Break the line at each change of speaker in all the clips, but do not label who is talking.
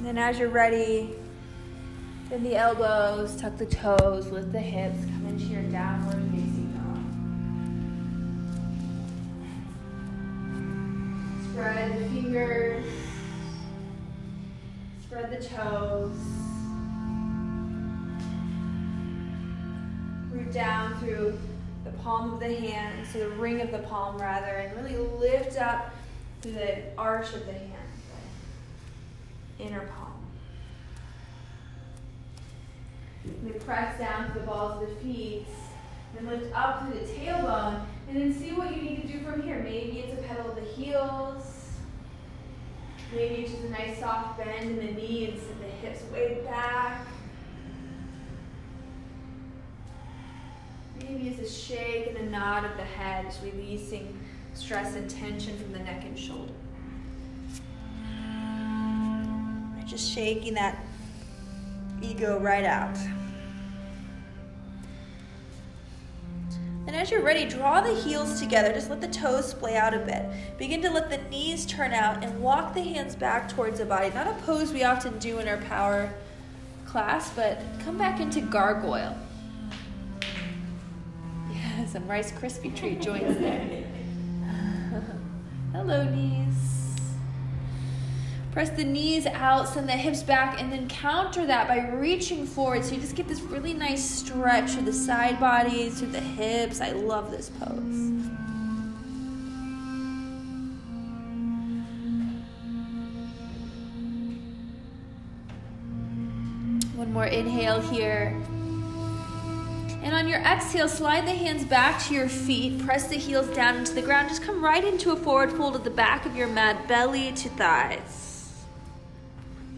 And then as you're ready, bend the elbows, tuck the toes, lift the hips, come into your downward facing dog. Spread the fingers, spread the toes. Root down through the palm of the hand, so the ring of the palm rather, and really lift up through the arch of the hand inner palm. And then press down to the balls of the feet. Then lift up through the tailbone. And then see what you need to do from here. Maybe it's a pedal of the heels. Maybe it's just a nice soft bend in the knee and send the hips way back. Maybe it's a shake and a nod of the head, just releasing stress and tension from the neck and shoulder. Just shaking that ego right out. And as you're ready, draw the heels together. Just let the toes splay out a bit. Begin to let the knees turn out and walk the hands back towards the body. Not a pose we often do in our power class, but come back into gargoyle. Yeah, some Rice Krispie treat joints there. Hello, knees. Press the knees out, send the hips back, and then counter that by reaching forward. So you just get this really nice stretch through the side bodies, through the hips. I love this pose. One more inhale here. And on your exhale, slide the hands back to your feet. Press the heels down into the ground. Just come right into a forward fold at the back of your mat, belly to thighs.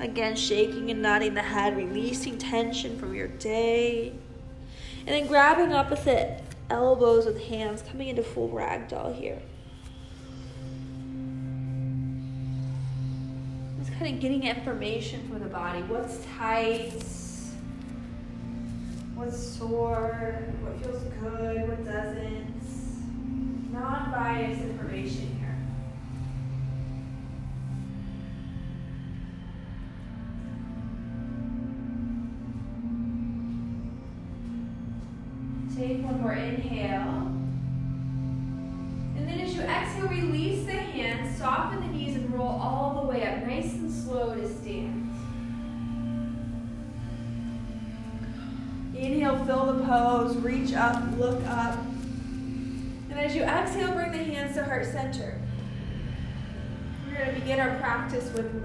Again, shaking and nodding the head, releasing tension from your day. And then grabbing opposite elbows with hands, coming into full ragdoll here. Just kind of getting information from the body. What's tight? What's sore? What feels good? What doesn't? Non biased information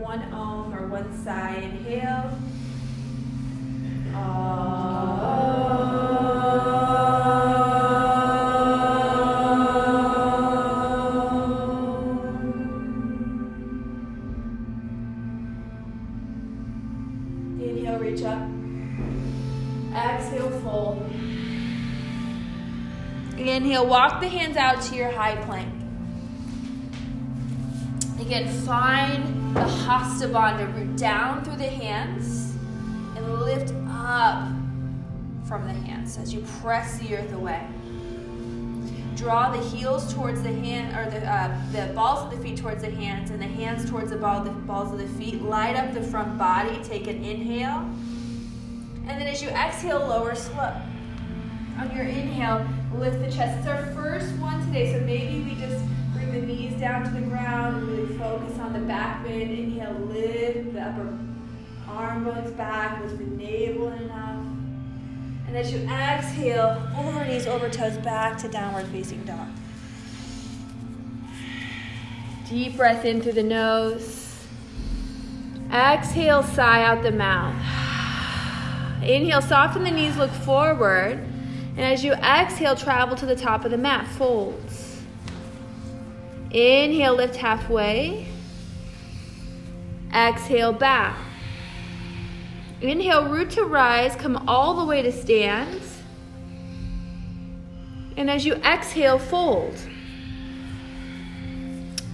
one om or one sigh. Inhale. Inhale, reach up. Exhale, fold. Inhale, walk the hands out to your high plank. Again, find the Hasta Bandha. Root down through the hands and lift up from the hands as you press the earth away. Draw the heels towards the hand, or the, uh, the balls of the feet towards the hands, and the hands towards the, ball, the balls of the feet. Light up the front body. Take an inhale. And then as you exhale, lower slow. On your inhale, lift the chest. It's our first one today, so maybe we just bring the knees down to the ground focus on the back bend. Inhale, lift the upper arm bones back, lift the navel enough. And as you exhale, over knees, over toes, back to downward facing dog. Deep breath in through the nose. Exhale, sigh out the mouth. Inhale, soften the knees, look forward. And as you exhale, travel to the top of the mat, folds. Inhale, lift halfway. Exhale, back. Inhale, root to rise, come all the way to stand. And as you exhale, fold.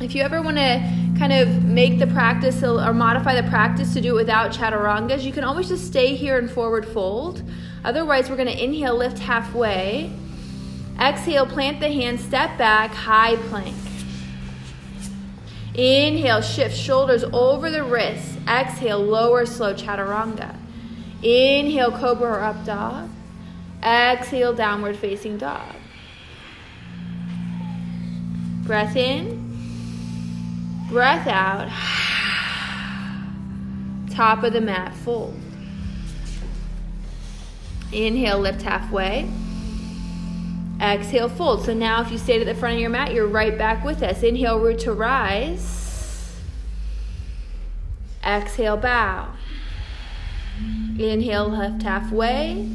If you ever want to kind of make the practice or modify the practice to do it without chaturangas, you can always just stay here in forward fold. Otherwise, we're going to inhale, lift halfway. Exhale, plant the hands, step back, high plank. Inhale, shift shoulders over the wrists. Exhale, lower slow chaturanga. Inhale, cobra or up dog. Exhale, downward facing dog. Breath in. Breath out. Top of the mat, fold. Inhale, lift halfway. Exhale, fold. So now if you stay to the front of your mat, you're right back with us. Inhale, root to rise. Exhale, bow. Inhale, lift halfway.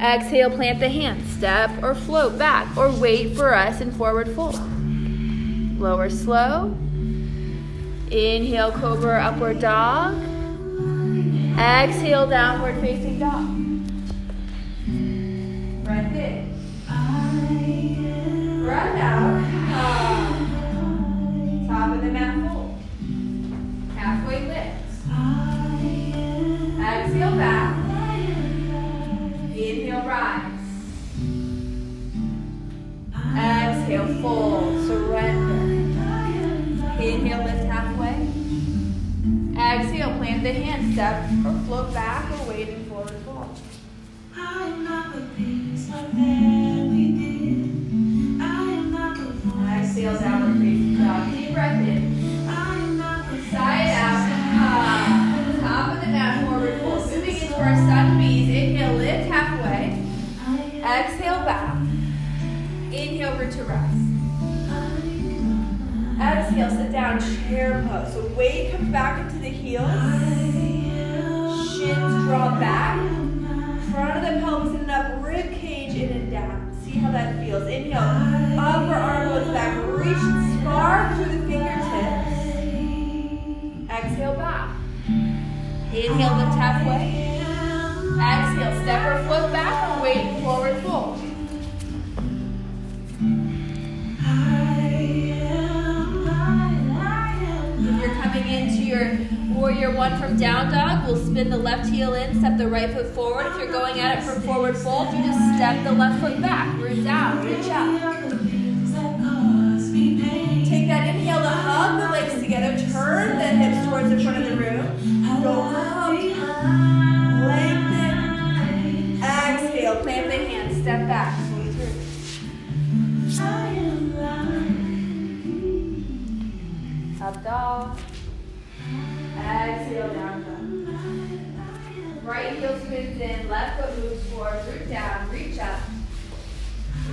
Exhale, plant the hands. Step or float back or wait for us in forward fold. Lower slow. Inhale, cobra, upward dog. Exhale, downward facing dog. Breath in. Breath out. Um, top of the mat fold. Halfway lift. Exhale back. Inhale rise. Exhale fold. Surrender. Inhale lift halfway. Exhale plant the hand. Step or float back or waiting forward fold. Exhale downward facing dog. Deep breath in. Side out. Ah. Top of the mat, forward fold. Moving into our sun bees. Inhale, lift halfway. Exhale, back. Inhale, root to rest. Exhale, sit down, chair pose. So weight comes back into the heels. Shins draw back. Front of the pelvis in and up, rib cage in and down. See how that feels. Inhale, upper arm goes back. Reach spark through the fingertips. Exhale, back. Inhale, lift halfway. Exhale, step or float back or wait, forward fold. From down dog, we'll spin the left heel in, step the right foot forward. If you're going at it from forward fold, you just step the left foot back, root down, reach up. Take that inhale to hug the legs together, turn the hips towards the front of the room. Go up, lengthen. Exhale, plant the hands, step back. Up dog. Exhale, down dog. Right heel spins in, left foot moves forward, root down, reach up.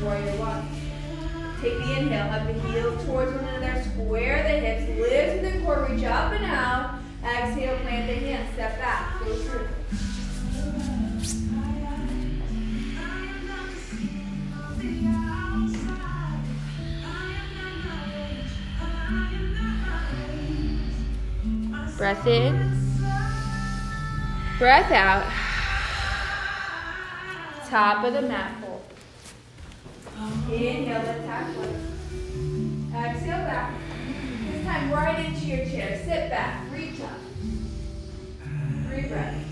Warrior one. Take the inhale, hug the heels towards one another, square the hips, lift the core, reach up and out. Exhale, plant the hands, step back, go through. Breath in. Breath out. Top of the mat fold. Inhale, lift halfway. Exhale back. This time right into your chair. Sit back. Reach up. Three breaths.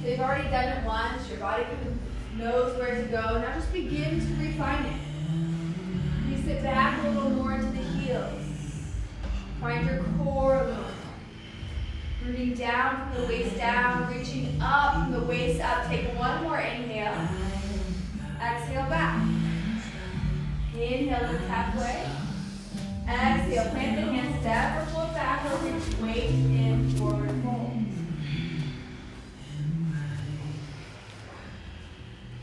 So you've already done it once. Your body knows where to go. Now just begin to refine it. You sit back a little more into the heels. Find your core a little. Rooting down from the waist down, reaching up from the waist up. Take one more inhale. Exhale back. Inhale, lift halfway. Exhale, plant the hands, step or back or reach weight in forward fold.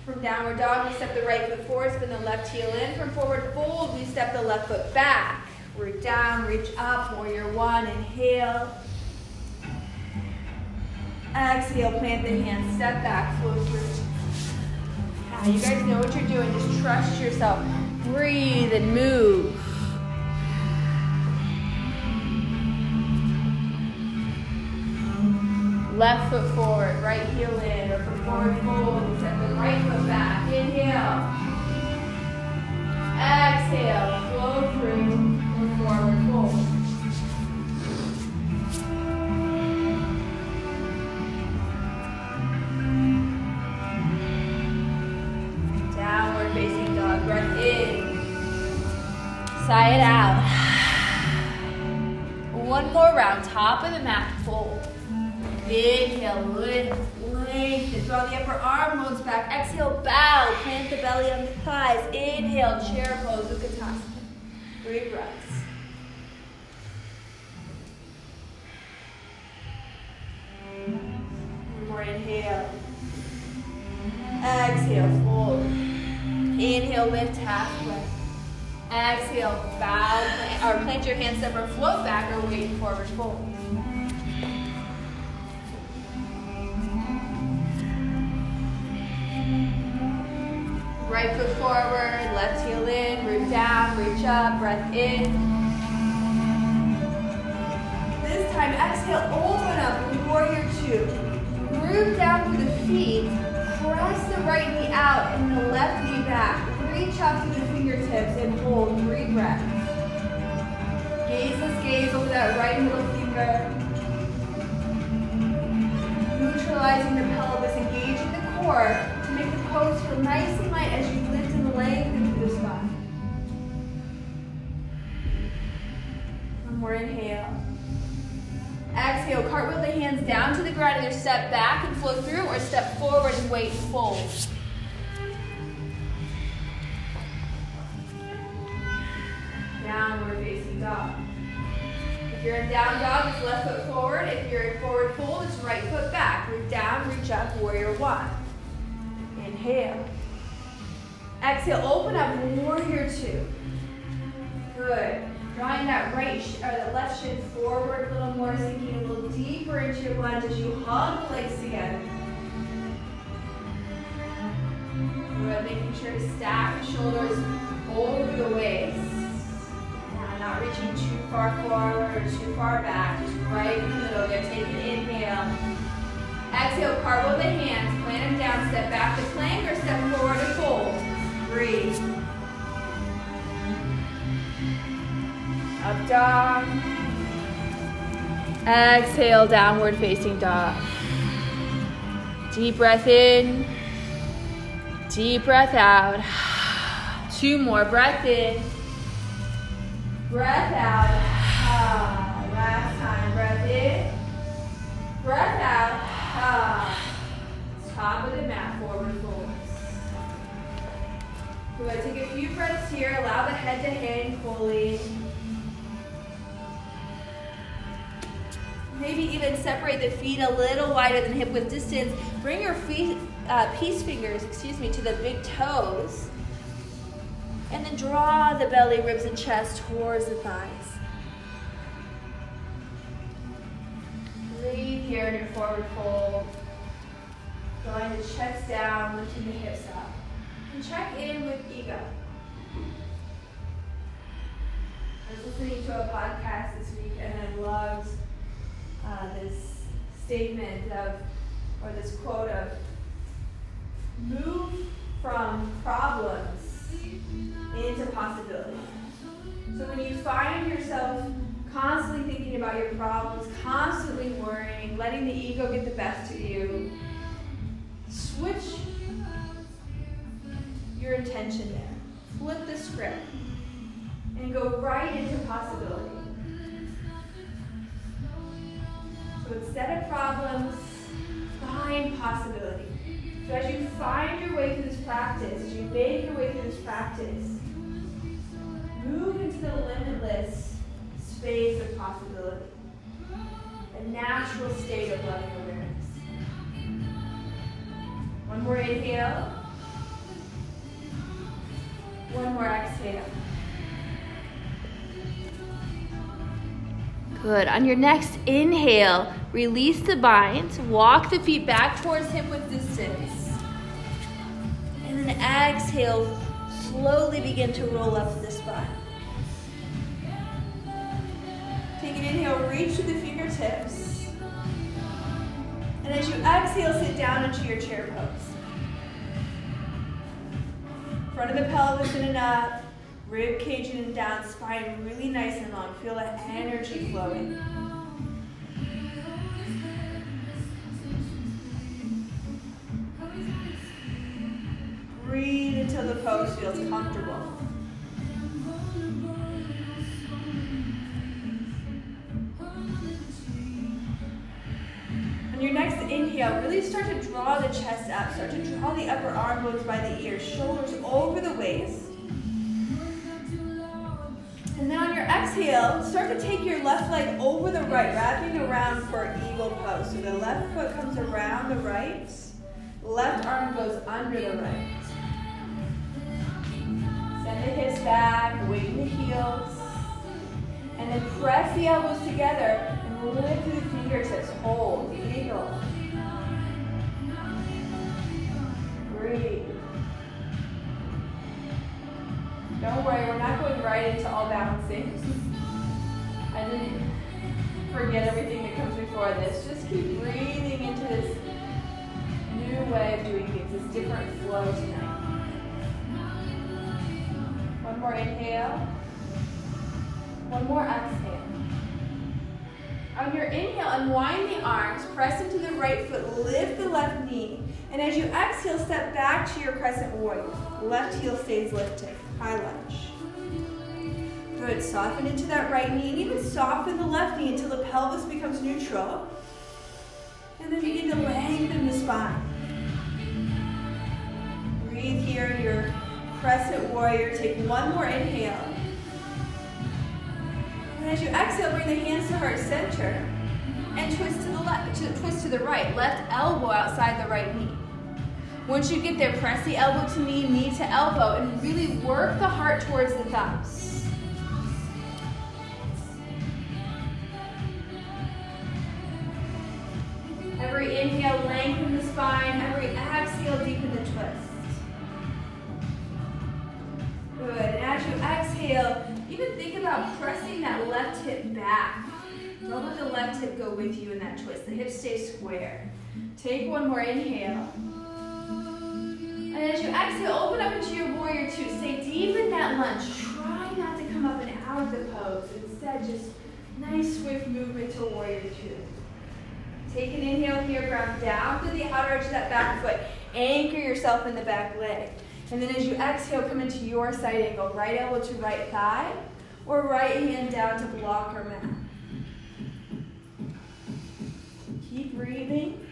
From downward dog, we step the right foot forward, spin the left heel in. From forward fold, we step the left foot back. Root down, reach up, warrior one, inhale. Exhale, plant the hands, step back, flow through. Ah, you guys know what you're doing, just trust yourself. Breathe and move. Left foot forward, right heel in, or forward fold, step the right foot back. Inhale. Exhale, flow through, Downward facing dog. Breath in. Sigh it out. One more round, top of the mat, fold. Inhale, lift, lengthen, draw the upper arm bones back. Exhale, bow, plant the belly on the thighs. Inhale, chair pose, Look at Utkatasana. Great breaths. Inhale. Exhale, fold. Inhale, lift halfway. Exhale, bow, or plant your hands up or float back or wait forward fold. Right foot forward, left heel in, root down, reach up, breath in. This time, exhale, open up, warrior two. Root down through the feet, press the right knee out and the left knee back. Reach up through the fingertips and hold three breaths. Gazeless gaze over that right middle finger. Neutralizing the pelvis, engaging the core to make the pose feel nice and light as you lift and lengthen through the spine. One more inhale. Exhale, cartwheel the hands down to the ground, either step back and flow through or step forward and weight fold. Downward facing dog. If you're in down dog, it's left foot forward. If you're in forward fold, it's right foot back. Root down, reach up, warrior one. Inhale. Exhale, open up, warrior two. Good. Drawing that right or that left shin forward a little more, sinking a little deeper into your lunge as you hug the legs together. Good. Making sure to stack the shoulders over the waist. Now, not reaching too far forward or too far back, just right in the middle there. Take an inhale. Exhale, cartwheel the hands, plant them down, step back to plank or step forward to fold. Breathe. Up dog. Exhale, downward facing dog. Deep breath in. Deep breath out. Two more. Breath in. Breath out. Ah, last time. Breath in. Breath out. Ah. Top of the mat, forward fold. We're going to Take a few breaths here. Allow the head to hang fully. Maybe even separate the feet a little wider than hip width distance. Bring your feet, uh, peace fingers, excuse me, to the big toes. And then draw the belly, ribs, and chest towards the thighs. Breathe here in your forward fold. Drawing the chest down, lifting the hips up. And check in with ego. I was listening to a podcast this week and I loved uh, this statement of, or this quote of, move from problems into possibility. So when you find yourself constantly thinking about your problems, constantly worrying, letting the ego get the best of you, switch your intention there. Flip the script and go right into possibility. Of problems, find possibility. So as you find your way through this practice, as you make your way through this practice, move into the limitless space of possibility, a natural state of loving awareness. One more inhale. One more exhale. Good. On your next inhale, release the binds, walk the feet back towards hip width distance. And then exhale, slowly begin to roll up the spine. Take an inhale, reach to the fingertips. And as you exhale, sit down into your chair pose. Front of the pelvis in and up, rib cage in and down, spine really nice and long. Feel that energy flowing. Breathe until the pose feels comfortable. On your next inhale, really start to draw the chest up. Start to draw the upper arm bones by the ears, shoulders over the waist. And then on your exhale, start to take your left leg over the right, wrapping around for eagle pose. So the left foot comes around the right, left arm goes under the right. Send the hips back, weighten the heels. And then press the elbows together and lift through the fingertips. Hold, eagle. Breathe. Don't worry, we're not going right into all balancing. I didn't forget everything that comes before this. Just keep breathing into this new way of doing things, this different flow tonight. More inhale. One more exhale. On your inhale, unwind the arms, press into the right foot, lift the left knee. And as you exhale, step back to your crescent warrior. Left heel stays lifted high lunge. Good, soften into that right knee and even soften the left knee until the pelvis becomes neutral. And then begin to lengthen the spine. Breathe here your crescent warrior. Take one more inhale. And as you exhale, bring the hands to heart center and twist to the left, twist to the right. Left elbow outside the right knee. Once you get there, press the elbow to knee, knee to elbow, and really work the heart towards the thumbs. Every inhale, lengthen the spine. Every exhale, deepen the twist. Good. And as you exhale, even think about pressing that left hip back. Don't let the left hip go with you in that twist. The hip stays square. Take one more inhale. And as you exhale, open up into your warrior two. Stay deep in that lunge. Try not to come up and out of the pose. Instead, just nice swift movement to warrior two. Take an inhale here, ground down to the outer edge of that back foot. Anchor yourself in the back leg. And then as you exhale, come into your side angle. Right elbow to right thigh, or right hand down to block or mat. Keep breathing.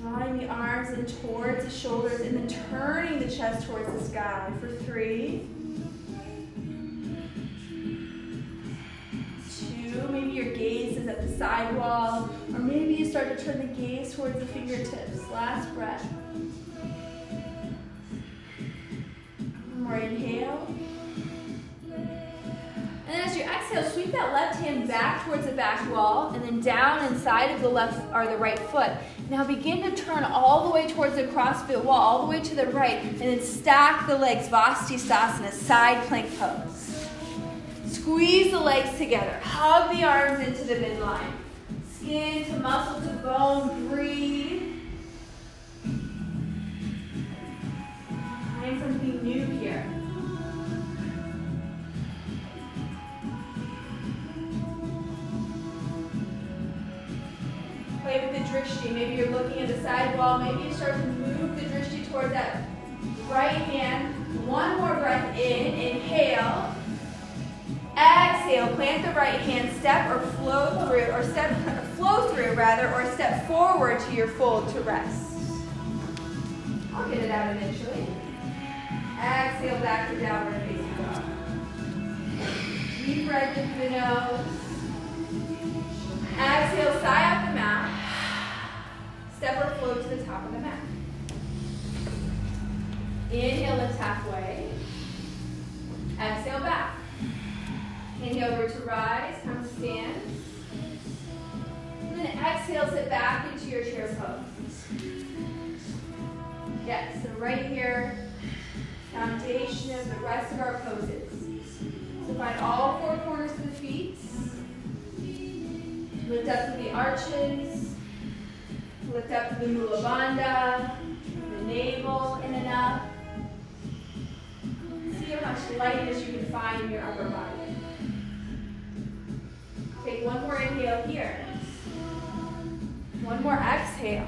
Drawing the arms in towards the shoulders and then turning the chest towards the sky for three. Maybe your gaze is at the side wall, or maybe you start to turn the gaze towards the fingertips. Last breath. One more inhale. And as you exhale, sweep that left hand back towards the back wall and then down inside of the left or the right foot. Now begin to turn all the way towards the CrossFit wall, all the way to the right, and then stack the legs, Vasisthasana, side plank pose. Squeeze the legs together. Hug the arms into the midline. Skin to muscle to bone. Breathe. Find something new here. Play with the drishti. Maybe you're looking at the side wall. Maybe you start to move the drishti toward that right hand. One more breath in. Inhale. Exhale. Plant the right hand. Step or flow through, or step flow through rather, or step forward to your fold to rest. I'll get it out eventually. Exhale back to downward facing dog. Deep breath in the nose. Exhale, sigh up the mat. Step or float to the top of the mat. Inhale, lift halfway. Exhale, back. Inhale over to rise, come to stand. And then exhale, sit back into your chair pose. Yes, so right here, foundation of the rest of our poses. So find all four corners of the feet. Lift up to the arches. Lift up to the Mula Bandha. The navel in and up. See how much lightness you can find in your upper body. Take one more inhale here. One more exhale.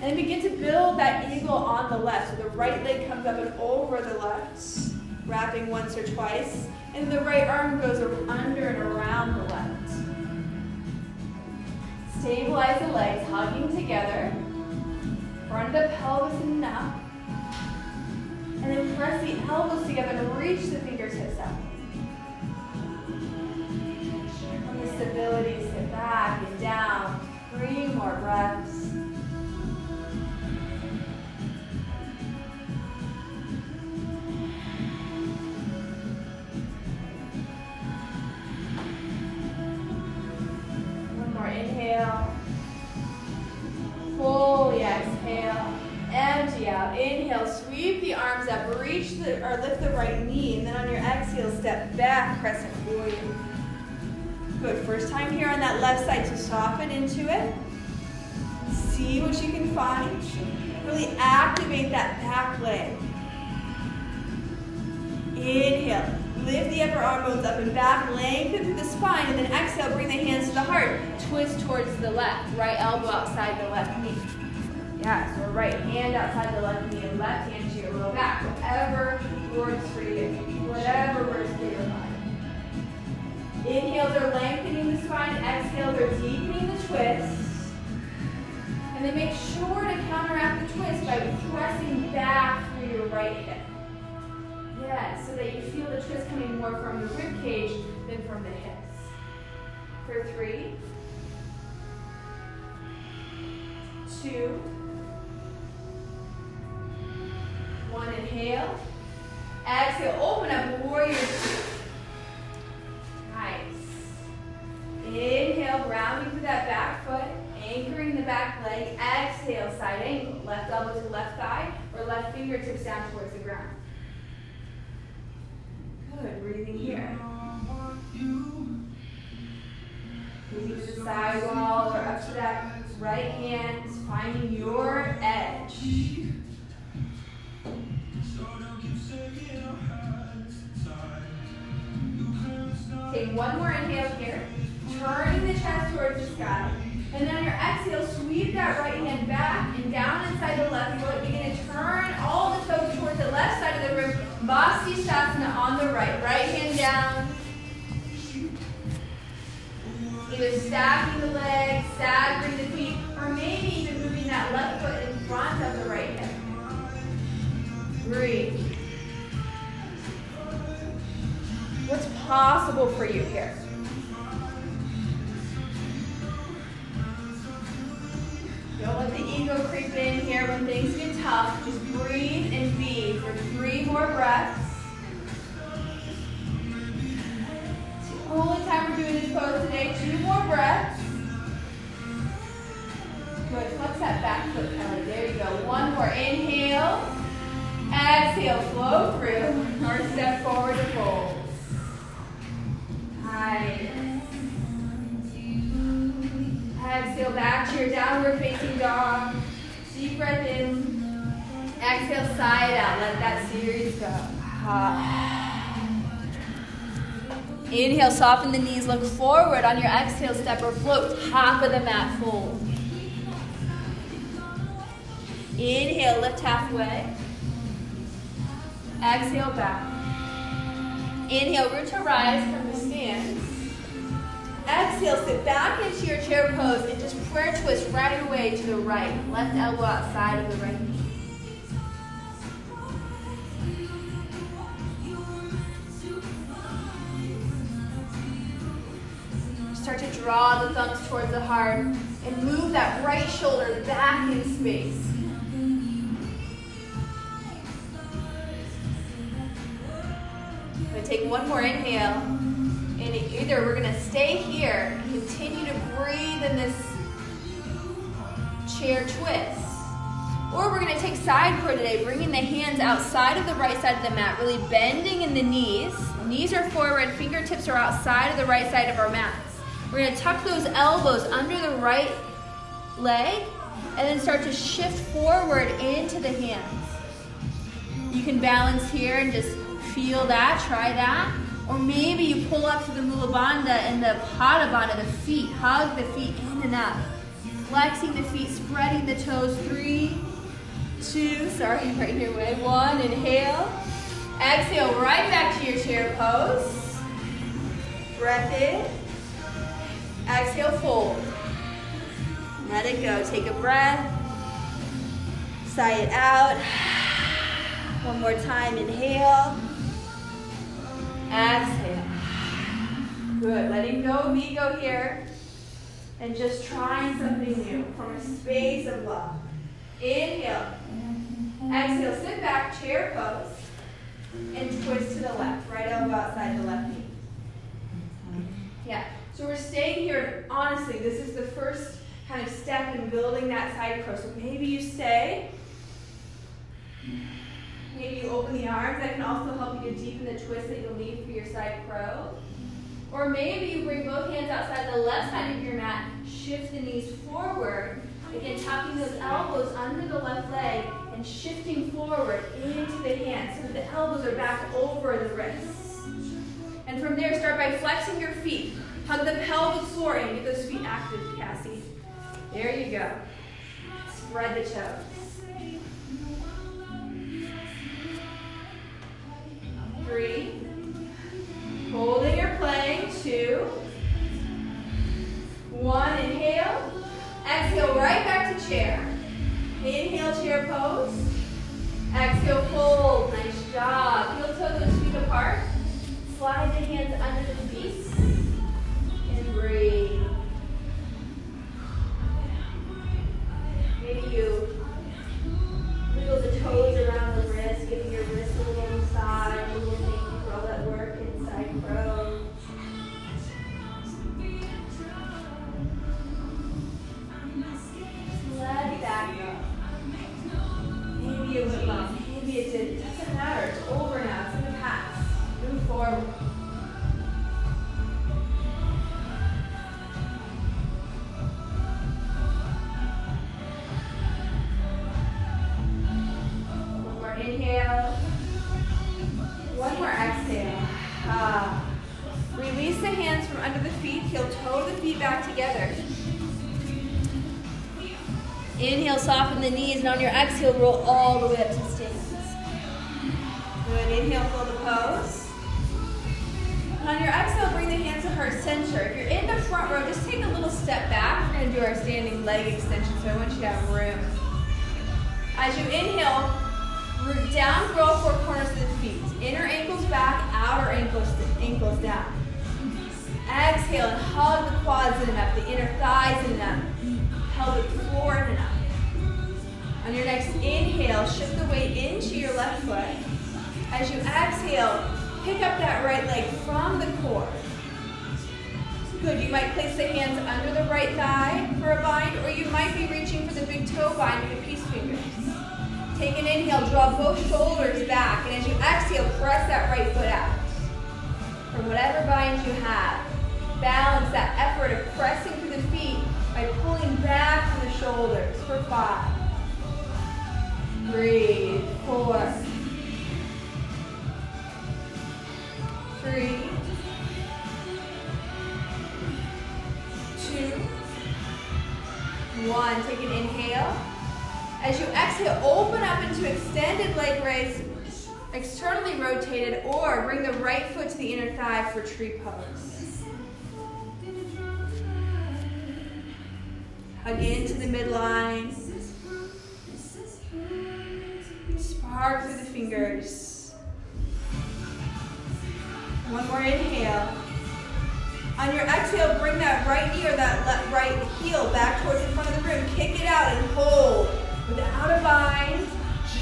And begin to build that eagle on the left. So the right leg comes up and over the left, wrapping once or twice. And the right arm goes under and around the left. Stabilize the legs, hugging together. Front of the pelvis and up. And then press the elbows together and reach the fingertips up. Down. Three more breaths. Possible for you here? Don't let the ego creep in here when things get tough. Just breathe and be for three more breaths. The only time we're doing this pose today. Two more breaths. Good. Flex that back foot, Kelly. There you go. One more. Inhale. Exhale. Flow through. Or step forward to fold. Nice. Exhale back to your downward facing dog. Deep breath in. Exhale side out. Let that series go. Inhale, soften the knees, look forward on your exhale, step or float, top of the mat fold. Inhale, lift halfway. Exhale back. Inhale, root to rise from the Exhale, sit back into your chair pose and just prayer twist right away to the right. Left elbow outside of the right knee. Start to draw the thumbs towards the heart and move that right shoulder back in space. Take one more inhale. Either we're going to stay here and continue to breathe in this chair twist. Or we're going to take side crow today, bringing the hands outside of the right side of the mat, really bending in the knees. Knees are forward, fingertips are outside of the right side of our mats. We're going to tuck those elbows under the right leg and then start to shift forward into the hands. You can balance here and just feel that, try that. Or maybe you pull up to the Mula Bandha and the Pada Bandha, the feet. Hug the feet in and up. Flexing the feet, spreading the toes. Three, two, sorry, right your way. One, inhale. Exhale, right back to your chair pose. Breath in. Exhale, fold. Let it go. Take a breath. Sigh it out. One more time. Inhale. Exhale. Good. Letting go of ego here. And just trying something new from a space of love. Inhale. Exhale. Sit back, chair pose. And twist to the left. Right elbow outside the left knee. Yeah. So we're staying here. Honestly, this is the first kind of step in building that side crow. So maybe you stay. Maybe you open the arms. That can also help you to deepen the twist that you'll need for your side crow. Or maybe you bring both hands outside the left side of your mat, shift the knees forward. Again, tucking those elbows under the left leg and shifting forward into the hands so the elbows are back over the wrists. And from there, start by flexing your feet. Hug the pelvic floor and get those feet active, Cassie. There you go. Spread the toes. Three. Holding your plank. Two. One. Inhale. Exhale right back to chair. Inhale, chair pose. Exhale, fold. Nice job. Heel toe those feet apart. Slide the hands under the feet. And breathe. Maybe you wiggle the toes around the wrist, giving your wrist a little massage, on your exhale, roll all the way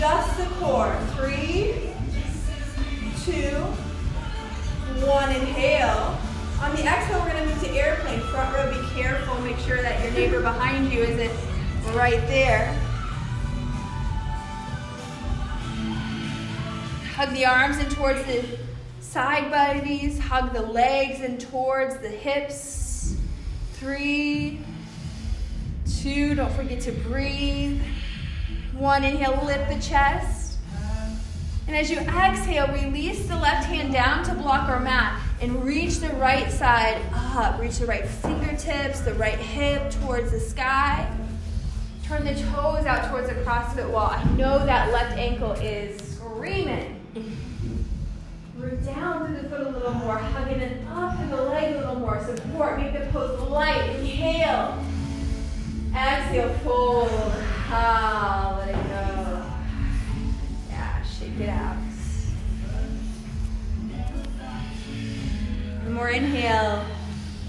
just the core. Three, two, one. Inhale. On the exhale, we're going to move to airplane. Front row, be careful. Make sure that your neighbor behind you isn't right there. Hug the arms in towards the side bodies. Hug the legs in towards the hips. Three, two, don't forget to breathe. One, inhale, lift the chest. And as you exhale, release the left hand down to block our mat and reach the right side up. Reach the right fingertips, the right hip towards the sky. Turn the toes out towards the CrossFit wall. I know that left ankle is screaming. Root down through the foot a little more, hugging it up through the leg a little more. Support, make the pose light. Inhale. Exhale, fold. Ah, let it go. Yeah, shake it out. One more inhale.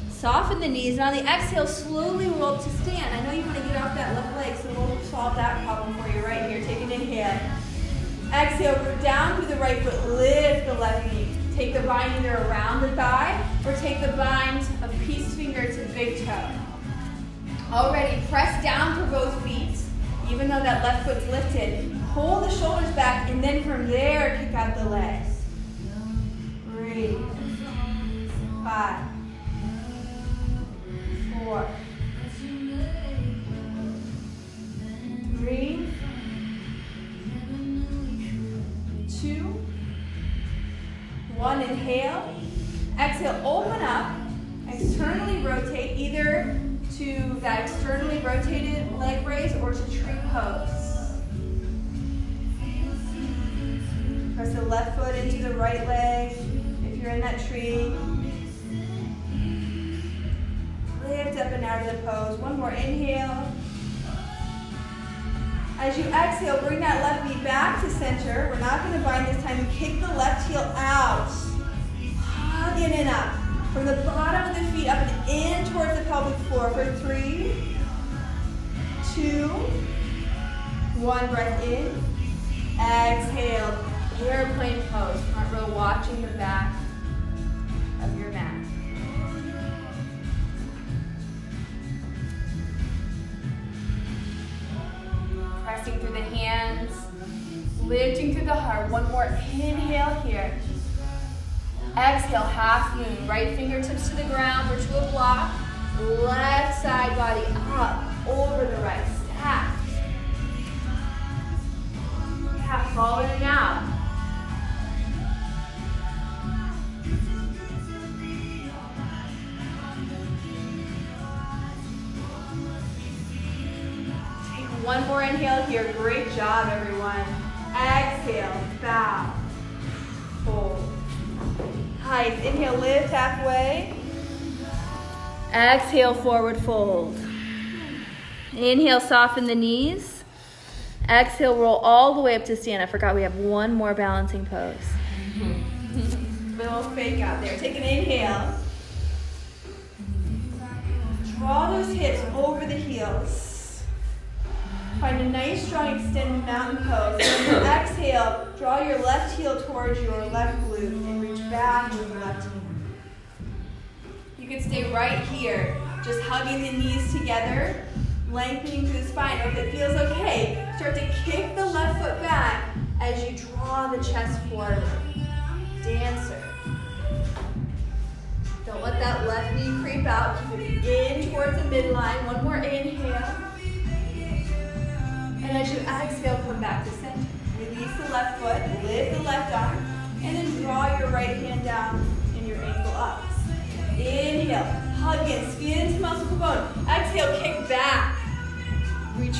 Soften the knees. And on the exhale, slowly roll up to stand. I know you want to get off that left leg, so we'll solve that problem for you right here. Take an inhale. Exhale, go down through the right foot, lift the left knee. Take the bind either around the thigh or take the bind of peace finger to big toe. Already, press down for both feet, even though that left foot's lifted. Pull the shoulders back, and then from there, kick out the legs. Breathe. Five. Four. Three. Two. One. Inhale. Exhale. Open up. Externally rotate either to that externally rotated leg raise or to tree pose. Press the left foot into the right leg if you're in that tree. Lift up and out of the pose. One more inhale. As you exhale, bring that left knee back to center. We're not going to bind this time. Kick the left heel out. Hug in and up. From the bottom of the feet up and in towards the pelvic floor for three, two, one. Breath in. Exhale. Airplane pose. Front row watching the back of your mat. Pressing through the hands. Lifting through the heart. One more inhale here. Exhale, half moon. Right fingertips to the ground or to a block. Left side body up, over the right. Stack. Half falling out. Take one more inhale here. Great job, everyone. Exhale, bow. Inhale, lift halfway. Exhale, forward fold. Inhale, soften the knees. Exhale, roll all the way up to stand. I forgot we have one more balancing pose. Little fake out there. Take an inhale. Draw those hips over the heels. Find a nice, strong, extended mountain pose. exhale, draw your left heel towards your left glute and reach back with the left hand. You can stay right here, just hugging the knees together, lengthening through the spine. If it feels okay, start to kick the left foot back as you draw the chest forward. Dancer. Don't let that left knee creep out. Keep it in towards the midline. One more inhale. And as you exhale, come back to center. Release the left foot, lift the left arm, and then draw your right hand down and your ankle up. Inhale, hug in, skin to muscle bone. Exhale, kick back. Reach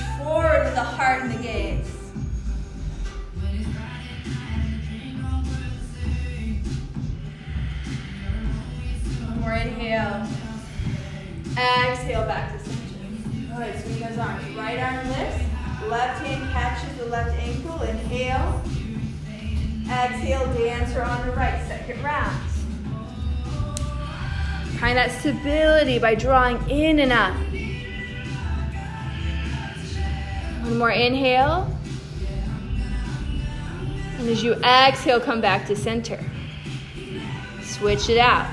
that stability by drawing in and up. One more inhale. And as you exhale, come back to center. Switch it out.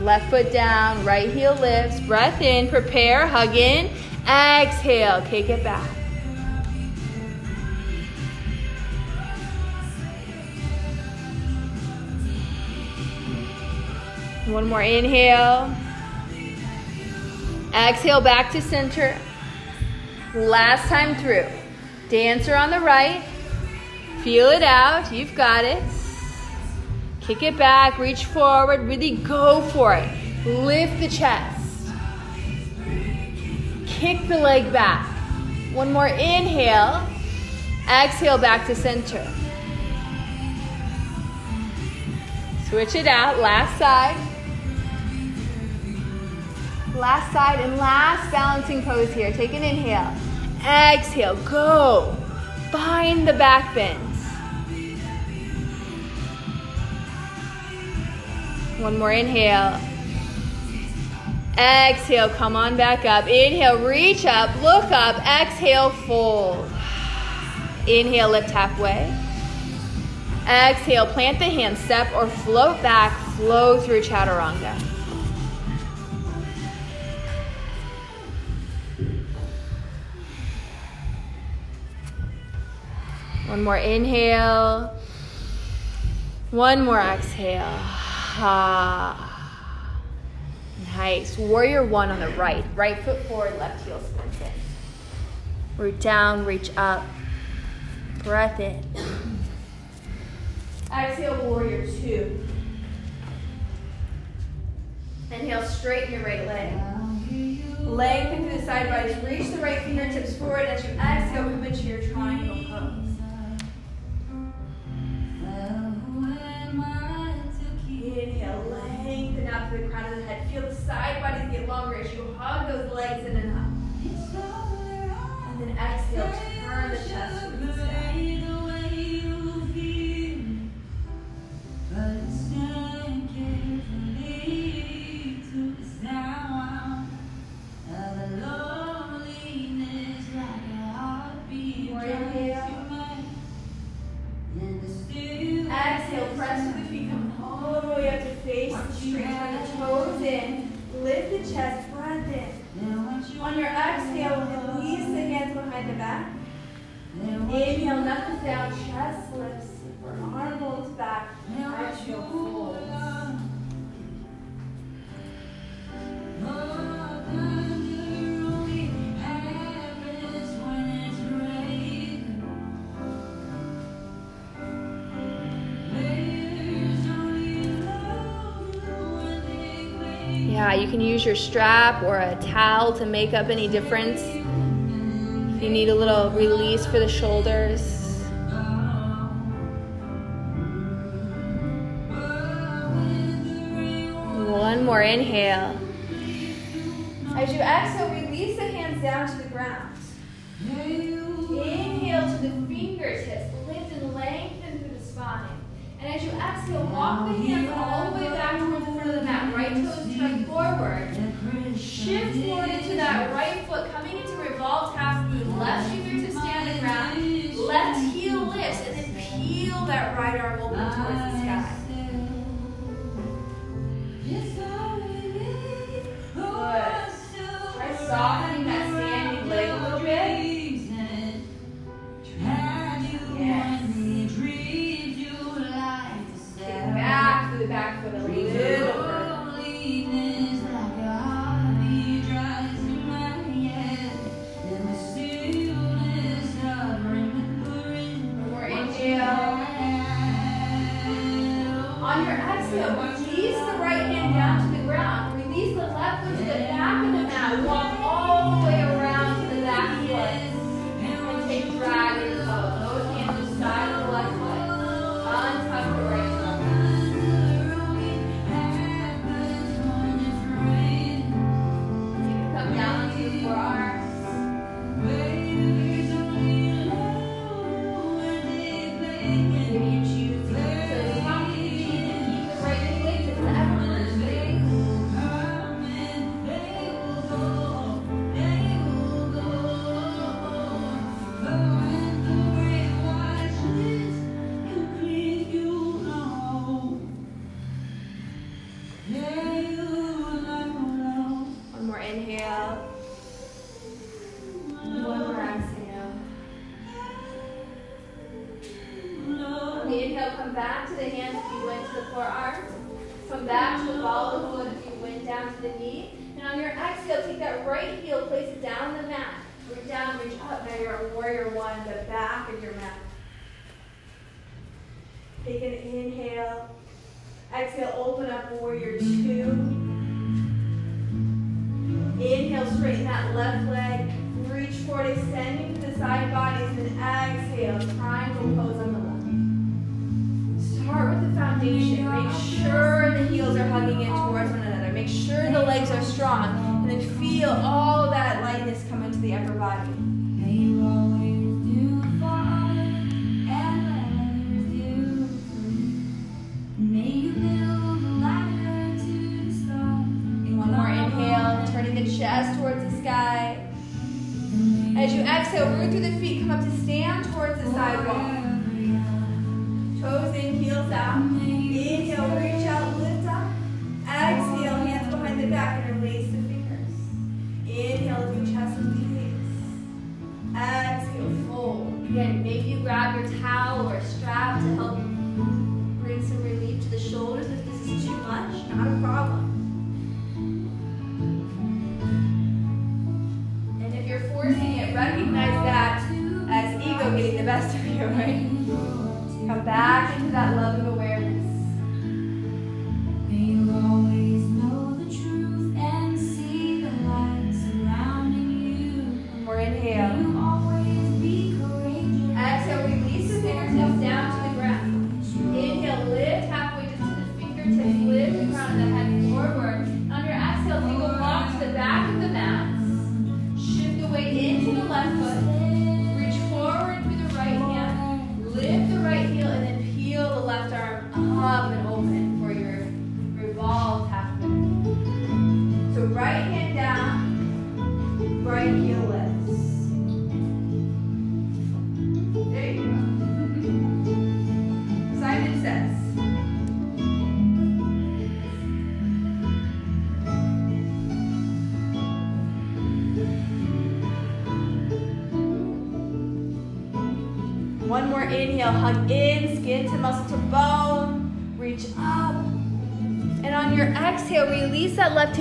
Left foot down, right heel lifts, breath in, prepare, hug in, exhale, kick it back. One more inhale. Exhale back to center. Last time through. Dancer on the right. Feel it out. You've got it. Kick it back. Reach forward. Really go for it. Lift the chest. Kick the leg back. One more inhale. Exhale back to center. Switch it out. Last side. Last side and last balancing pose here. Take an inhale. Exhale, go. Find the back bends. One more inhale. Exhale, come on back up. Inhale, reach up, look up. Exhale, fold. Inhale, lift halfway. Exhale, plant the hands, step or float back, flow through chaturanga. One more inhale. One more exhale. Ah. Nice. Warrior one on the right. Right foot forward, left heel sprint in. Root down, reach up. Breath in. Exhale, warrior two. Inhale, straighten your right leg. Lengthen through the side bodies. Reach the right fingertips forward as you exhale, come into your triangle pose. Side bodies get longer as you hug those legs in and up. And then exhale, use your strap or a towel to make up any difference. If you need a little release for the shoulders. One more inhale. As you exhale, release the hands down to the ground. Inhale to the fingertips, lift and lengthen through the spine. And as you exhale, walk the hands all the way back towards the of the mat. Right toes turn forward. Shift forward into that right foot, coming into revolved half moon. Left shoulder to standing round. Left heel lifts, and then peel that right arm open towards the sky. Good. Try softening chest towards the sky. As you exhale, root through the feet, come up to stand towards the sidewall. Toes in, heels out. Inhale, reach out, lift up. Exhale, hands behind the back and release the fingers. Inhale, do chest knees. Exhale, fold.
Again, maybe you grab your towel or strap to help bring some relief to the shoulders if this is too much. Not a problem.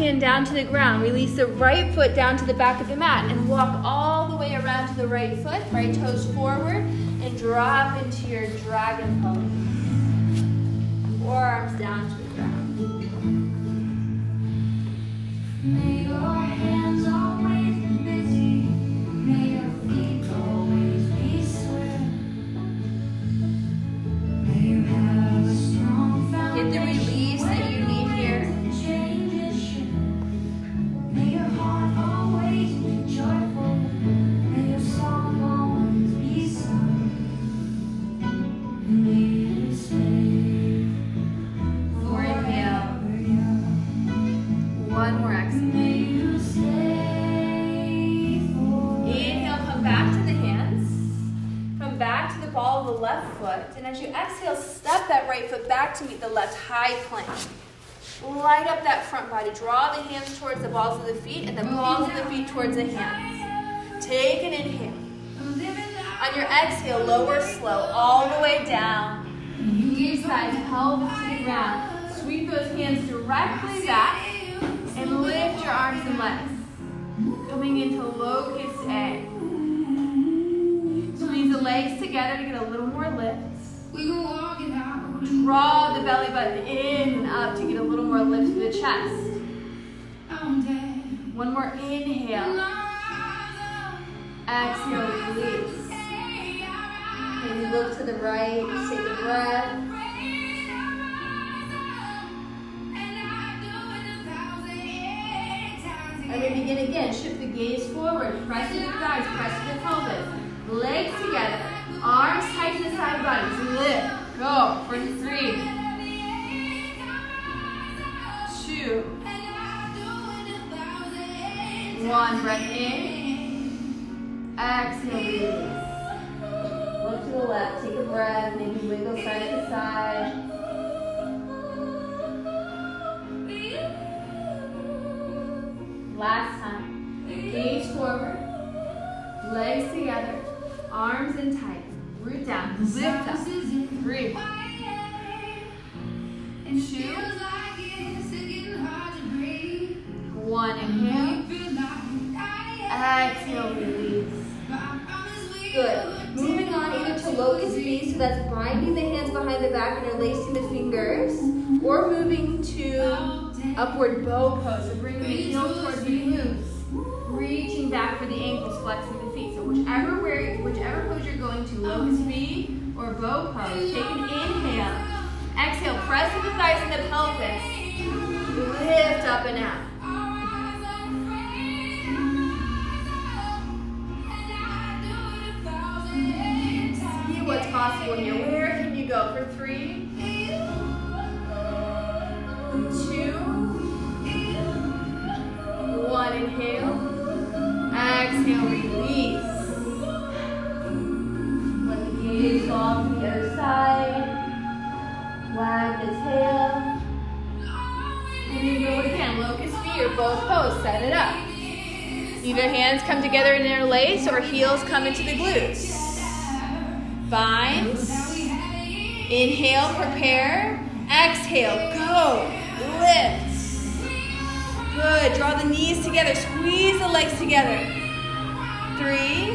Hand down to the ground. Release the right foot down to the back of the mat and walk all the way around to the right foot, right toes forward, and drop into your dragon pose. Forearms down high plank. Light up that front body. Draw the hands towards the balls of the feet and the balls of the feet towards the hands. Take an inhale. On your exhale, lower slow all the way down. Knee side, pelvis to the ground. Sweep those hands directly back and lift your arms and legs. Coming into locust A. Squeeze the legs together to get a little more lift. Draw the belly button in and up to get a little more lift to the chest. One more inhale. Exhale, release. And you look to the right, take a breath. And we begin again. Shift the gaze forward. Press to the thighs, press to the pelvis. Legs together. Arms tight to the side bodies. Lift. Go for three, two, one. Breath in. Exhale, release. Look to the left. Take a breath. Maybe wiggle side to side. Last time. Gaze forward. Legs together. Arms in tight. Root down. Lift up. Three. Two. One. Inhale. Exhale. Release. Good. Moving on either to locust B, so that's binding the hands behind the back and releasing the fingers, or moving to upward bow pose. So bringing the heel towards the glutes, reaching back for the ankles, flexing the feet. So whichever where, whichever pose you're going to, low V or bow pose, take an inhale. Exhale, press the thighs and the pelvis. Lift up and out. See
what's possible
here. Where can you go for three, Inhale. Exhale, release. Let the gaze fall to the other side. Wag the tail. And you do it again. Locust B or both pose. Set it up. Either hands come together and interlace or heels come into the glutes. Binds. Inhale, prepare. Exhale, go. Lift. Good. Draw the knees together. Squeeze the legs together. Three.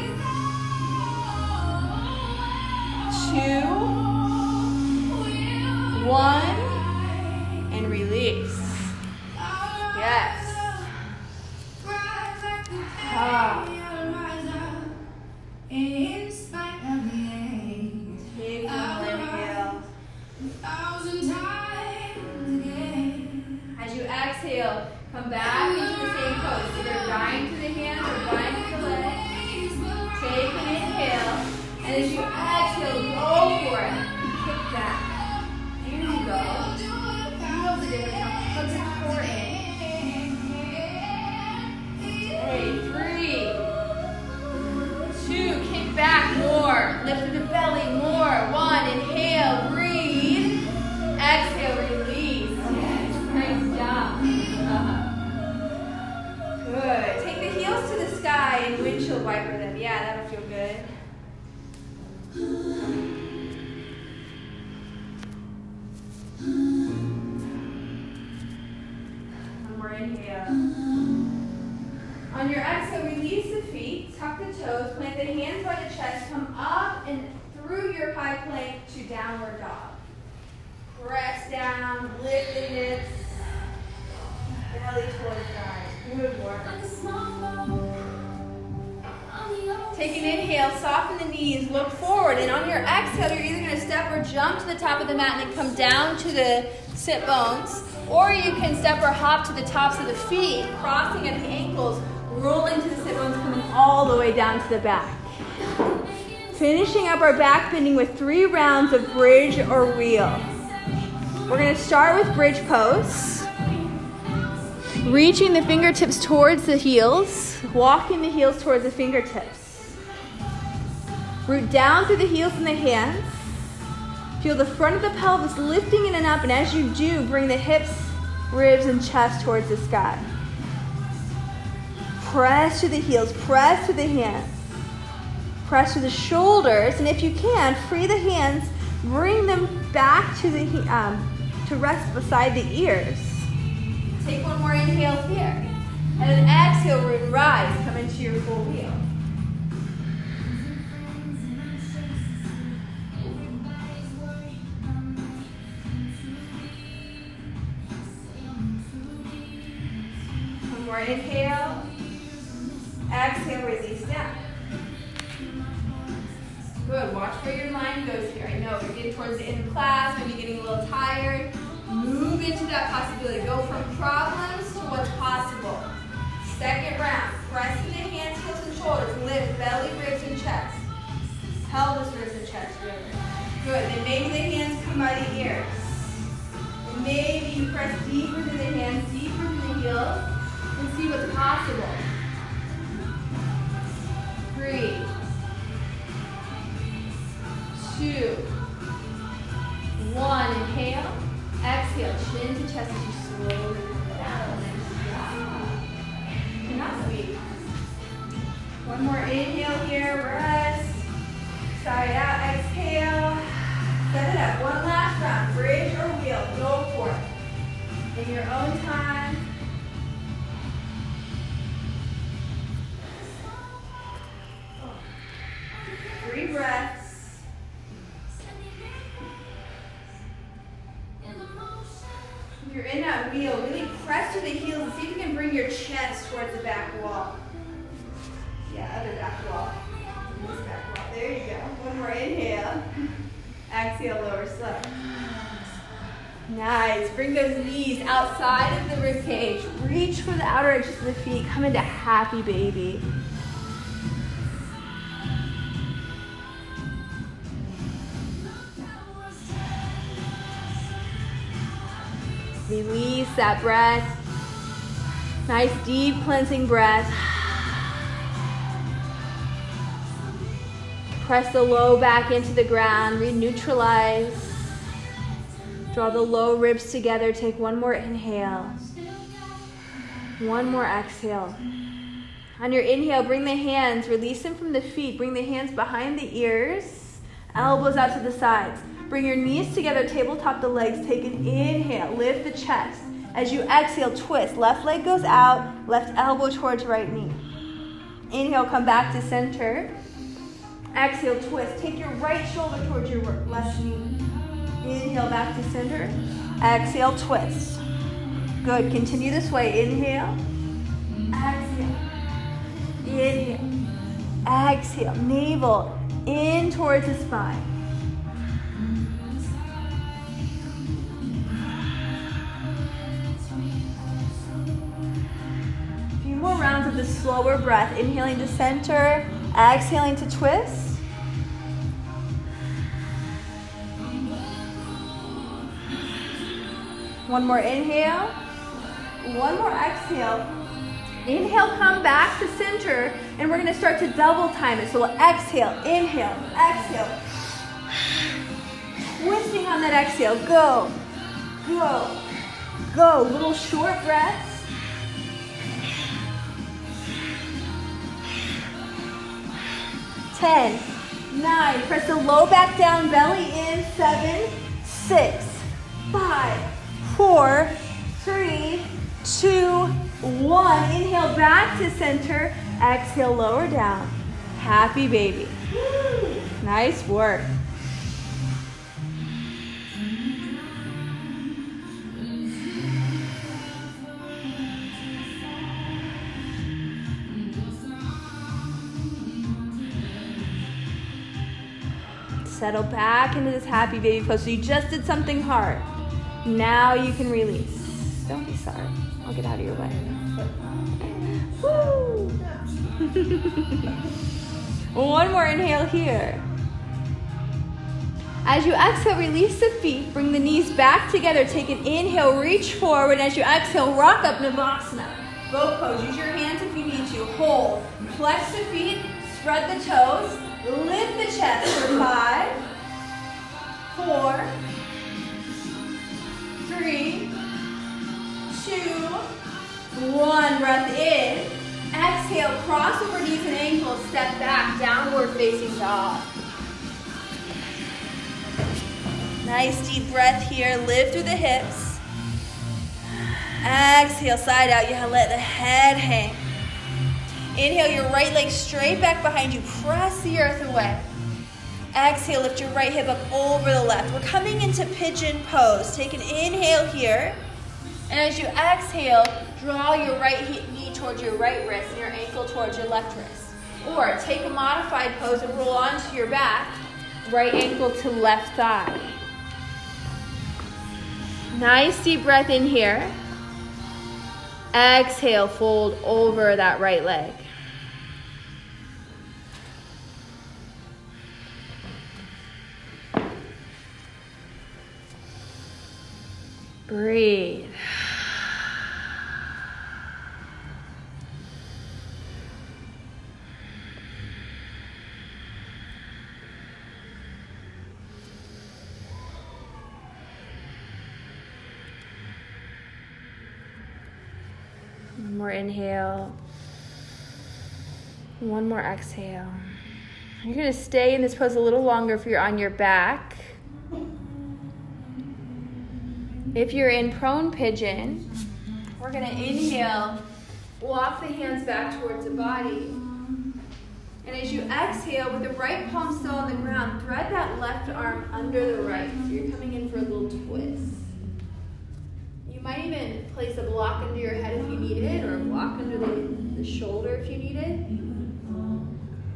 Two. One. And release. Yes. Ah.
In spite of the ache,
Take one inhale. Back into the same pose. Either bind to the hands or bind to the legs. Take an inhale, and as you exhale, go for it. Kick back. Here you go. Feel the difference. Now hug the core in. Okay, three, two, kick back more. Lift the belly more. One, inhale, breathe. Exhale, Good. Take the heels to the sky and windshield wiper them. Yeah, that'll feel good. One more inhale. On your exhale, release the feet, tuck the toes, plant the hands by the chest, come up and through your high plank to downward dog. Press down, lift the hips, belly towards. Take an inhale, soften the knees, look forward, and on your exhale, you're either going to step or jump to the top of the mat and then come down to the sit bones, or you can step or hop to the tops of the feet, crossing at the ankles, rolling to the sit bones, coming all the way down to the back. Finishing up our back bending with three rounds of bridge or wheel. We're going to start with bridge pose. Reaching the fingertips towards the heels, walking the heels towards the fingertips. Root down through the heels and the hands. Feel the front of the pelvis lifting in and up, and as you do, bring the hips, ribs, and chest towards the sky. Press to the heels, press to the hands. Press to the shoulders, and if you can, free the hands, bring them back to the um, to rest beside the ears. Take one more inhale here. And then exhale, root rise. Come into your full wheel. One more inhale. Exhale, release down. Good. Watch where your mind goes here. I know you're getting towards the end of class, maybe getting a little tired. Move into that possibility. Go from problems to what's possible. Second round. Pressing the hands, heels, and shoulders. Lift belly, ribs, and chest. Pelvis, ribs, and chest. Good. Then maybe the hands come by the ears. And maybe you press deeper to the hands, deeper to the heels, and see what's possible. Breathe. Two. One. Inhale. Exhale. Chin to chest as you slowly sweet. One more inhale here. Rest. Side out. Exhale. Set it up. One last round. Bridge or wheel. Go for it. In your own time. Breath. Nice deep cleansing breath. Press the low back into the ground. Re-neutralize. Draw the low ribs together. Take one more inhale. One more exhale. On your inhale, bring the hands, release them from the feet. Bring the hands behind the ears, elbows out to the sides. Bring your knees together, tabletop the legs. Take an inhale, lift the chest. As you exhale, twist. Left leg goes out, left elbow towards right knee. Inhale, come back to center. Exhale, twist. Take your right shoulder towards your left knee. Inhale, back to center. Exhale, twist. Good. Continue this way. Inhale. Exhale. Inhale. Exhale. Navel in towards the spine. More rounds of the slower breath. Inhaling to center. Exhaling to twist. One more inhale. One more exhale. Inhale, come back to center, and we're gonna start to double time it. So we'll exhale, inhale, exhale. Twisting on that exhale. Go, go, go. Little short breaths. Ten, nine. Press the low back down, belly in. Seven, six, five, four, three, two, one. Inhale back to center. Exhale, lower down. Happy baby. Nice work. Settle back into this happy baby pose. So you just did something hard. Now you can release. Don't be sorry. I'll get out of your way. Woo! One more inhale here. As you exhale, release the feet. Bring the knees back together. Take an inhale, reach forward. As you exhale, rock up Navasana. Boat pose. Use your hands if you need to. Hold. Flex the feet. Spread the toes. Lift the chest for five, four, three, two, one. Breath in. Exhale, cross over knees and ankles. Step back, downward facing dog. Nice deep breath here. Lift through the hips. Exhale, side out. You have to let the head hang. Inhale your right leg straight back behind you. Press the earth away. Exhale, lift your right hip up over the left. We're coming into pigeon pose. Take an inhale here. And as you exhale, draw your right knee towards your right wrist and your ankle towards your left wrist. Or take a modified pose and roll onto your back, right ankle to left thigh. Nice deep breath in here. Exhale, fold over that right leg. Breathe. More inhale. One more exhale. You're going to stay in this pose a little longer if you're on your back. If you're in prone pigeon, we're going to inhale, walk the hands back towards the body. And as you exhale, with the right palm still on the ground, thread that left arm under the right. So you're coming in for a little twist. Might even place a block under your head if you need it, or a block under the, the shoulder if you need it.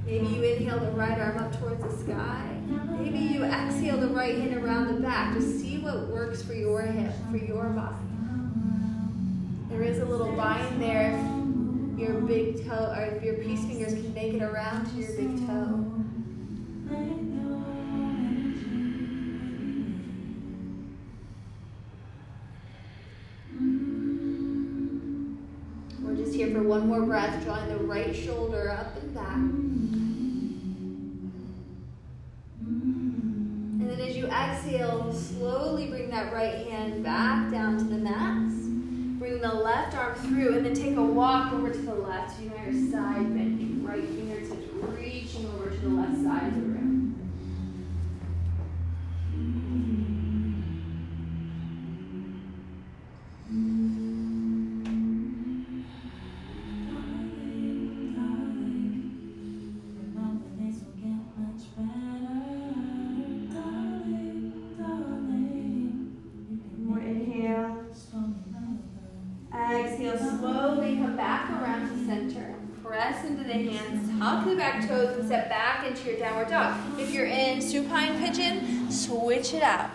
Maybe you inhale the right arm up towards the sky. Maybe you exhale the right hand around the back. Just see what works for your hip, for your body. There is a little bind there if your big toe, or if your peace fingers can make it around to your big toe. One more breath, drawing the right shoulder up and back. And then as you exhale, slowly bring that right hand back down to the mat. Bring the left arm through and then take a walk over to the left. You know your side bending, right fingertips reaching over to the left side of the room. The hands, tuck the back toes, and step back into your downward dog. If you're in supine pigeon, switch it out.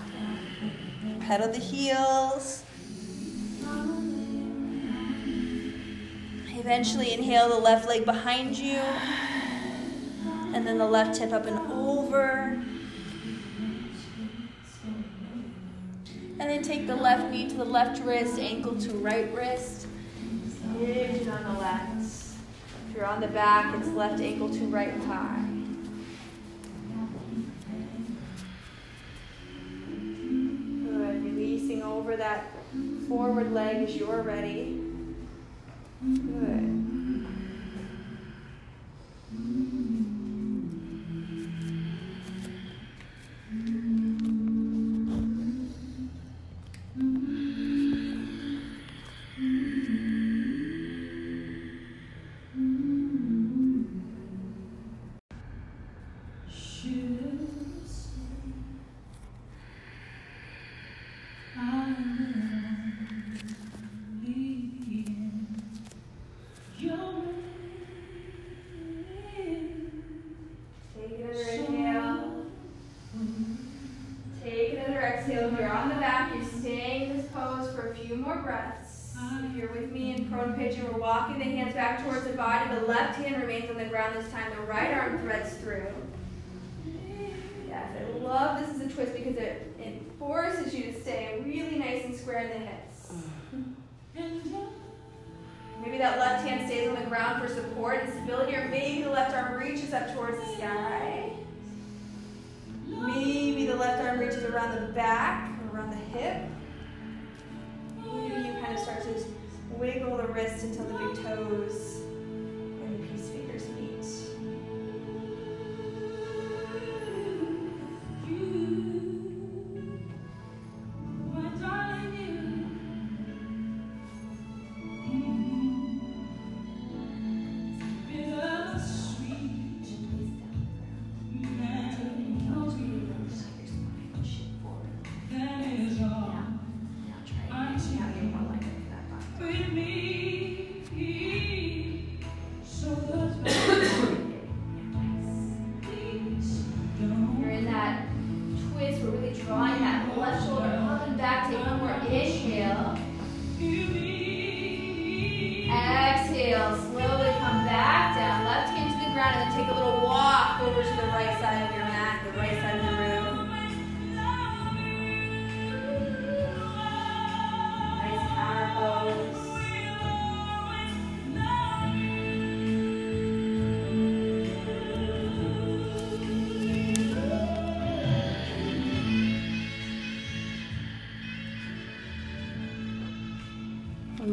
Pedal the heels. Eventually, inhale the left leg behind you, and then the left hip up and over. And then take the left knee to the left wrist, ankle to right wrist. On the left. If you're on the back, it's left ankle to right thigh. Good. Releasing over that forward leg as you're ready. Good.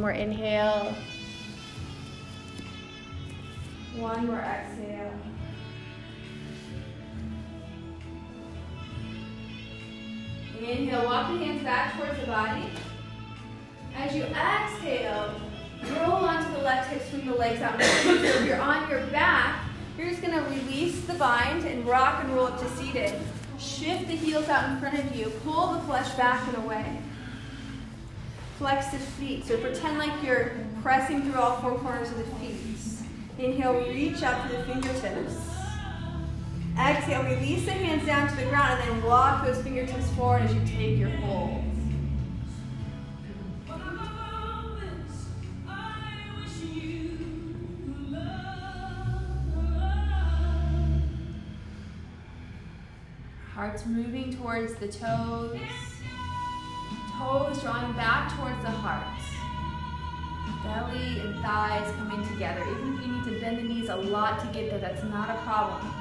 More inhale. Pressing through all four corners of the feet. Inhale, reach up to the fingertips. Exhale, release the hands down to the ground and then walk those fingertips forward as you take your fold. Heart's moving towards the toes. Toes drawing back towards the heart. Belly and thighs coming together. Even if you need to bend the knees a lot to get there, that's not a problem.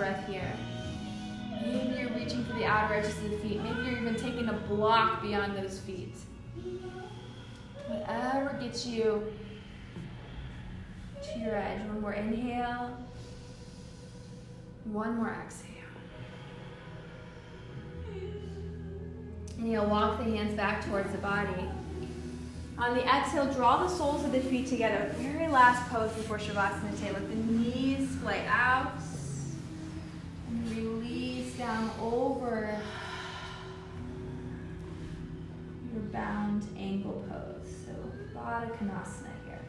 Breath here. Maybe you're reaching for the outer edges of the feet. Maybe you're even taking a block beyond those feet. Whatever gets you to your edge. One more inhale. One more exhale. And you'll walk the hands back towards the body. On the exhale, draw the soles of the feet together. Very last pose before Shavasana. Let the knees splay out. Release down over your bound angle pose. So Baddha Konasana here.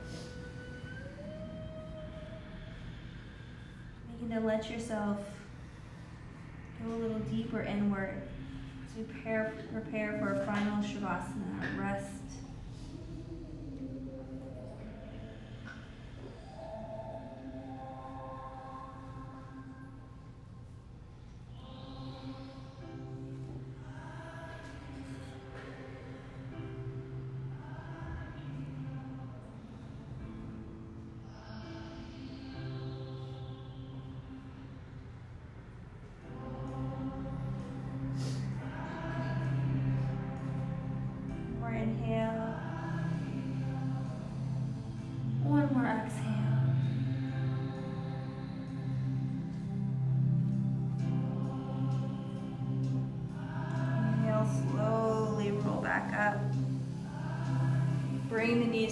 Making to let yourself go a little deeper inward we prepare, prepare for a final Shavasana, rest.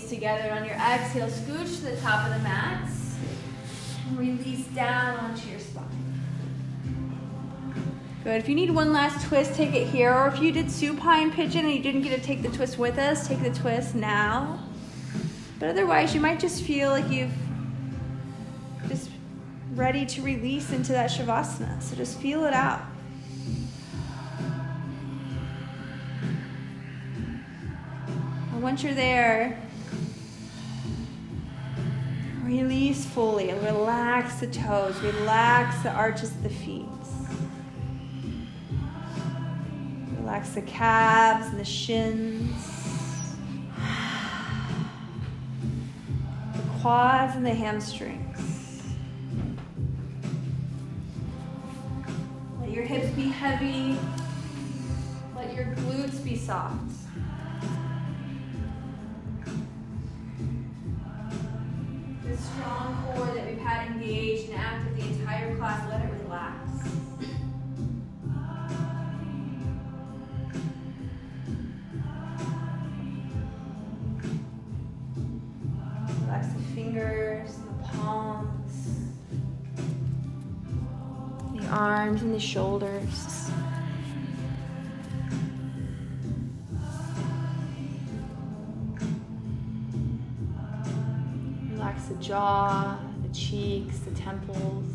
Together on your exhale. Scooch to the top of the mat. And release down onto your spine. Good. If you need one last twist, take it here. Or if you did supine pigeon and you didn't get to take the twist with us, take the twist now. But otherwise, you might just feel like you've just ready to release into that shavasana. So just feel it out. Once you're there, release fully and relax the toes, relax the arches of the feet. Relax the calves and the shins, the quads and the hamstrings. Let your hips be heavy. Let your glutes be soft. Strong core that we've had engaged and active the entire class, let it relax. Relax the fingers, the palms, the arms and the shoulders. Jaw, the cheeks, the temples.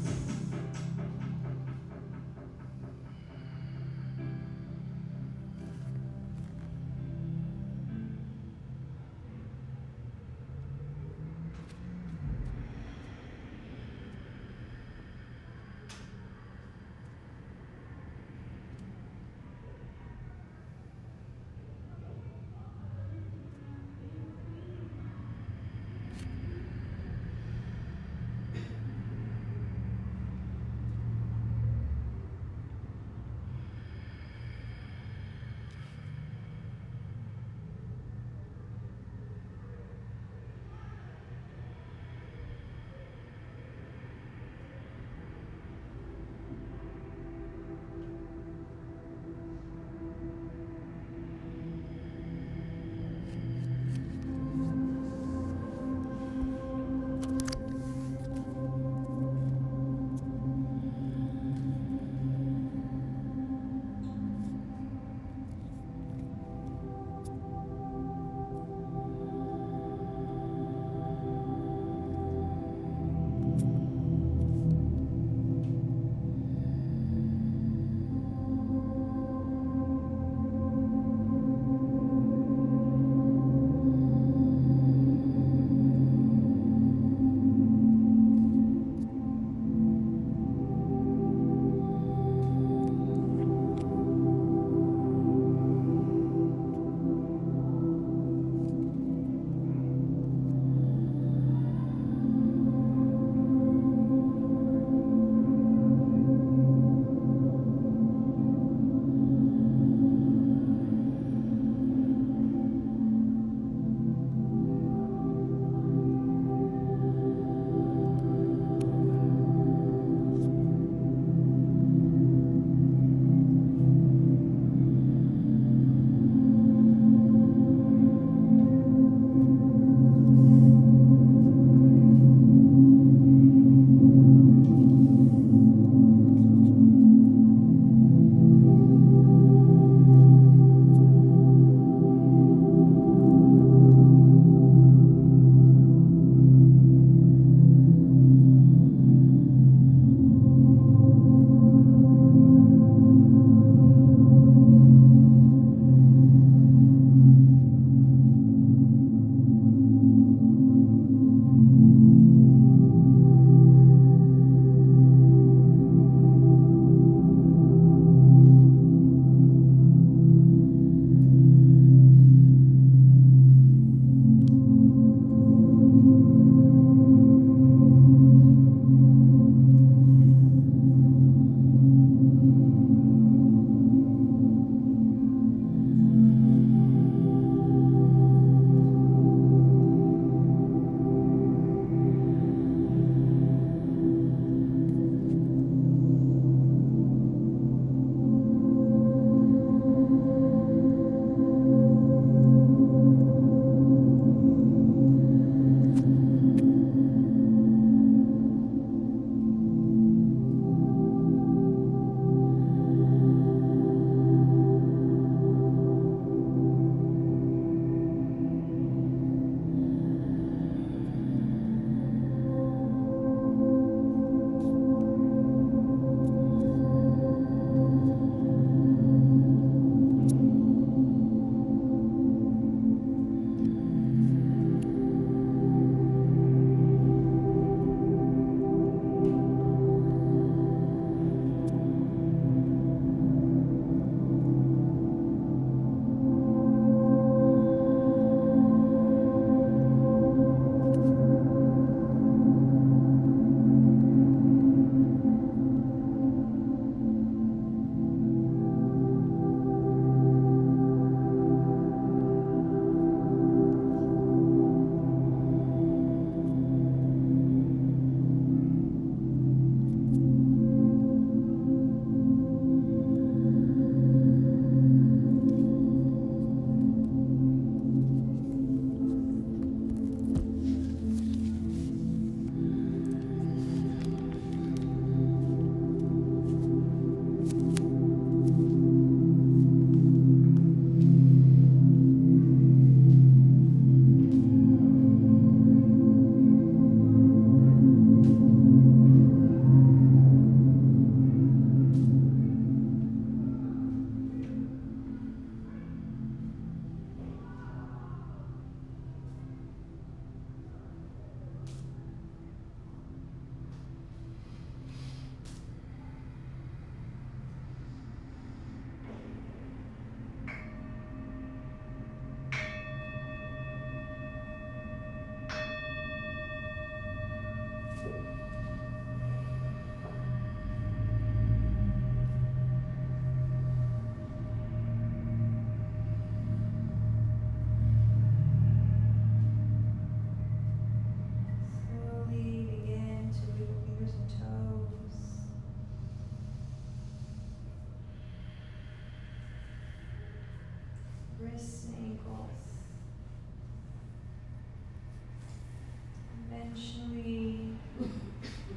Eventually,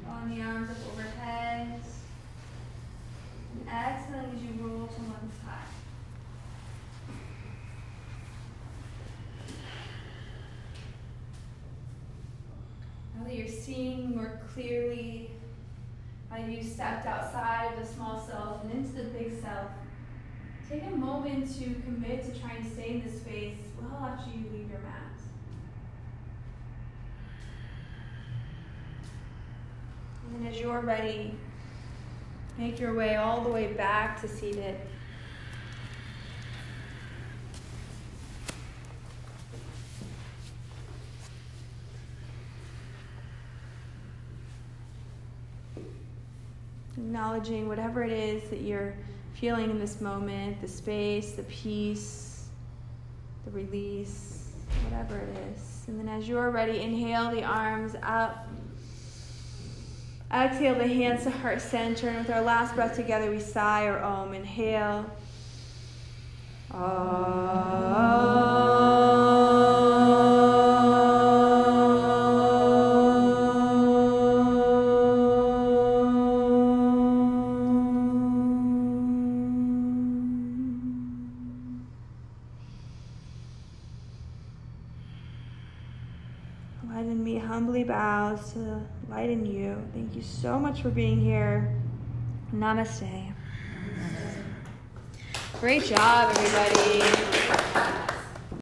on the arms up overhead. And exhaling as you roll to one side. Now that you're seeing more clearly how you stepped outside of the small self and into the big self, take a moment to commit to trying to stay in this space well after you leave your mat. And then as you're ready, make your way all the way back to seated. Acknowledging whatever it is that you're feeling in this moment the space, the peace, the release, whatever it is. And then as you're ready, inhale the arms up. Exhale the hands to heart center. And with our last breath together, we sigh or om. Inhale. So much for being here. Namaste. Great job, everybody.